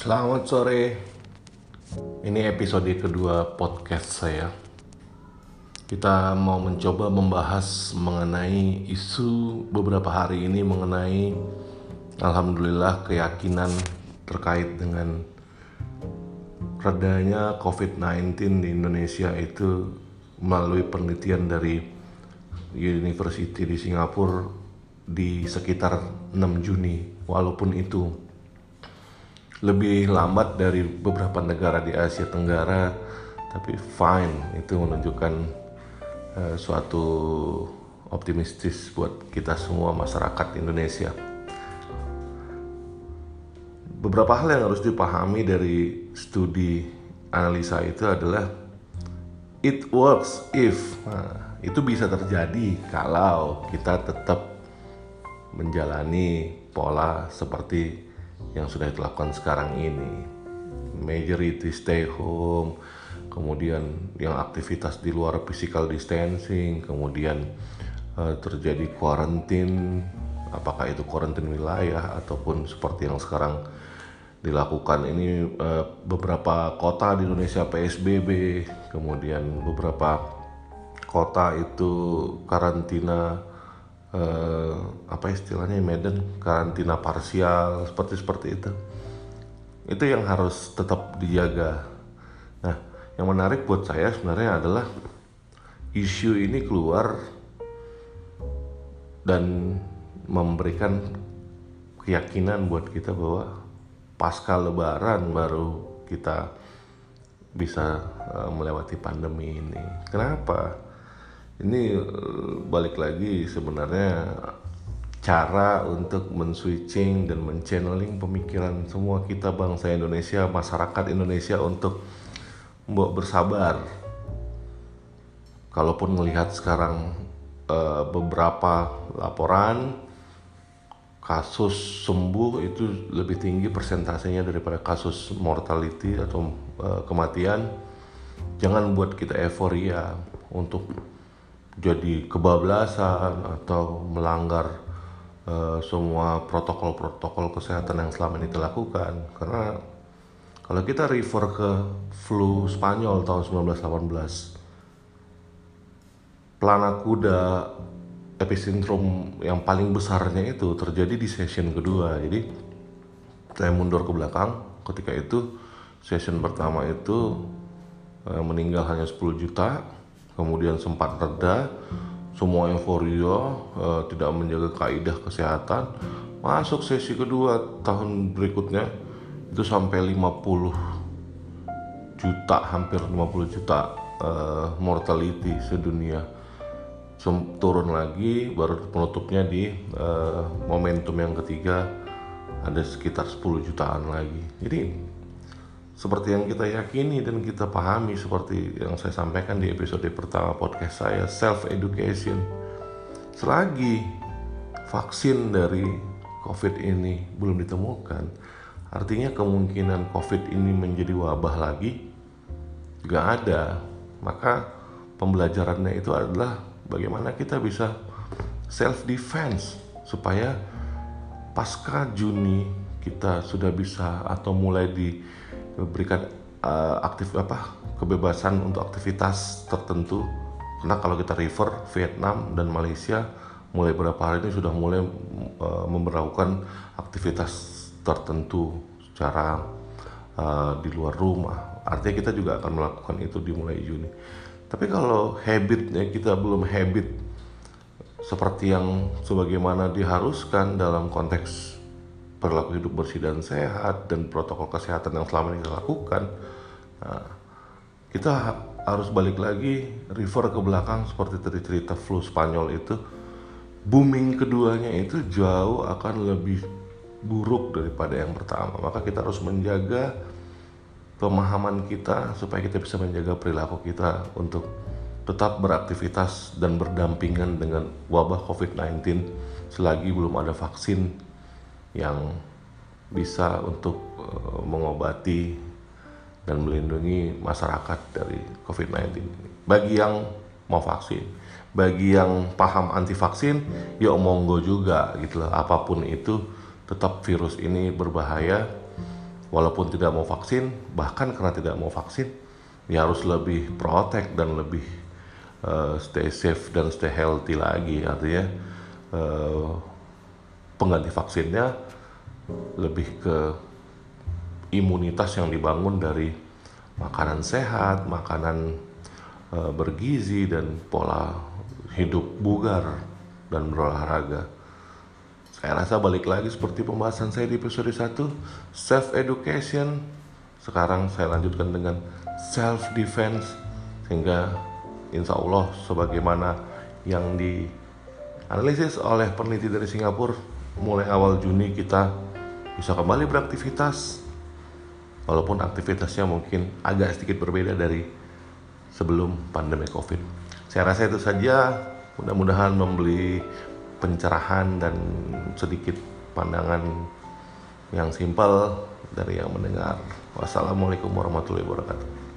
Selamat sore. Ini episode kedua podcast saya. Kita mau mencoba membahas mengenai isu beberapa hari ini mengenai alhamdulillah keyakinan terkait dengan redanya COVID-19 di Indonesia itu melalui penelitian dari University di Singapura di sekitar 6 Juni. Walaupun itu lebih lambat dari beberapa negara di Asia Tenggara, tapi fine itu menunjukkan uh, suatu optimistis buat kita semua masyarakat Indonesia. Beberapa hal yang harus dipahami dari studi analisa itu adalah it works if nah, itu bisa terjadi kalau kita tetap menjalani pola seperti yang sudah dilakukan sekarang ini. Majority stay home kemudian yang aktivitas di luar physical distancing kemudian uh, terjadi quarantine apakah itu quarantine wilayah ataupun seperti yang sekarang dilakukan. Ini uh, beberapa kota di Indonesia PSBB kemudian beberapa kota itu karantina uh, apa istilahnya Medan karantina parsial seperti seperti itu. Itu yang harus tetap dijaga. Nah yang menarik buat saya sebenarnya adalah isu ini keluar dan memberikan keyakinan buat kita bahwa pasca lebaran baru kita bisa uh, melewati pandemi ini. Kenapa ini eh, balik lagi sebenarnya cara untuk men-switching dan men-channeling pemikiran semua kita bangsa Indonesia, masyarakat Indonesia untuk membawa bersabar. Kalaupun melihat sekarang uh, beberapa laporan kasus sembuh itu lebih tinggi persentasenya daripada kasus mortality atau uh, kematian, jangan buat kita euforia untuk jadi kebablasan atau melanggar uh, semua protokol-protokol kesehatan yang selama ini dilakukan. Karena kalau kita refer ke flu Spanyol tahun 1918 pelana kuda epicentrum yang paling besarnya itu terjadi di session kedua. Jadi saya mundur ke belakang. Ketika itu session pertama itu uh, meninggal hanya 10 juta kemudian sempat reda semua euforia uh, tidak menjaga kaidah kesehatan. Masuk sesi kedua tahun berikutnya itu sampai 50 juta hampir 50 juta uh, mortality sedunia. Sem turun lagi baru penutupnya di uh, momentum yang ketiga ada sekitar 10 jutaan lagi. Jadi seperti yang kita yakini dan kita pahami seperti yang saya sampaikan di episode pertama podcast saya self education selagi vaksin dari covid ini belum ditemukan artinya kemungkinan covid ini menjadi wabah lagi nggak ada. Maka pembelajarannya itu adalah bagaimana kita bisa self defense supaya pasca Juni kita sudah bisa atau mulai di berikan uh, aktif apa kebebasan untuk aktivitas tertentu. Karena kalau kita refer Vietnam dan Malaysia mulai beberapa hari ini sudah mulai uh, memperlakukan aktivitas tertentu secara uh, di luar rumah. Artinya kita juga akan melakukan itu dimulai Juni. Tapi kalau habitnya kita belum habit seperti yang sebagaimana diharuskan dalam konteks perilaku hidup bersih dan sehat dan protokol kesehatan yang selama ini kita lakukan nah, kita harus balik lagi refer ke belakang seperti tadi cerita flu Spanyol itu. Booming keduanya itu jauh akan lebih buruk daripada yang pertama. Maka kita harus menjaga pemahaman kita supaya kita bisa menjaga perilaku kita untuk tetap beraktivitas dan berdampingan dengan wabah COVID-19 selagi belum ada vaksin yang bisa untuk uh, mengobati dan melindungi masyarakat dari COVID-19. Bagi yang mau vaksin, bagi yang paham anti vaksin, ya monggo juga gitu loh. Apa pun itu, tetap virus ini berbahaya walaupun tidak mau vaksin bahkan karena tidak mau vaksin ya harus lebih protect dan lebih uh, stay safe dan stay healthy lagi artinya uh, pengganti vaksinnya lebih ke imunitas yang dibangun dari makanan sehat, makanan uh, bergizi dan pola hidup bugar dan berolahraga. Saya rasa balik lagi seperti pembahasan saya di episode 1, self education. Sekarang saya lanjutkan dengan self defense sehingga insya Allah sebagaimana yang dianalisis oleh peneliti dari Singapura mulai awal Juni kita bisa kembali beraktivitas walaupun aktivitasnya mungkin agak sedikit berbeda dari sebelum pandemi COVID. Saya rasa itu saja. Mudah-mudahan membeli pencerahan dan sedikit pandangan yang simpel dari yang mendengar. Wassalamualaikum warahmatullahi wabarakatuh.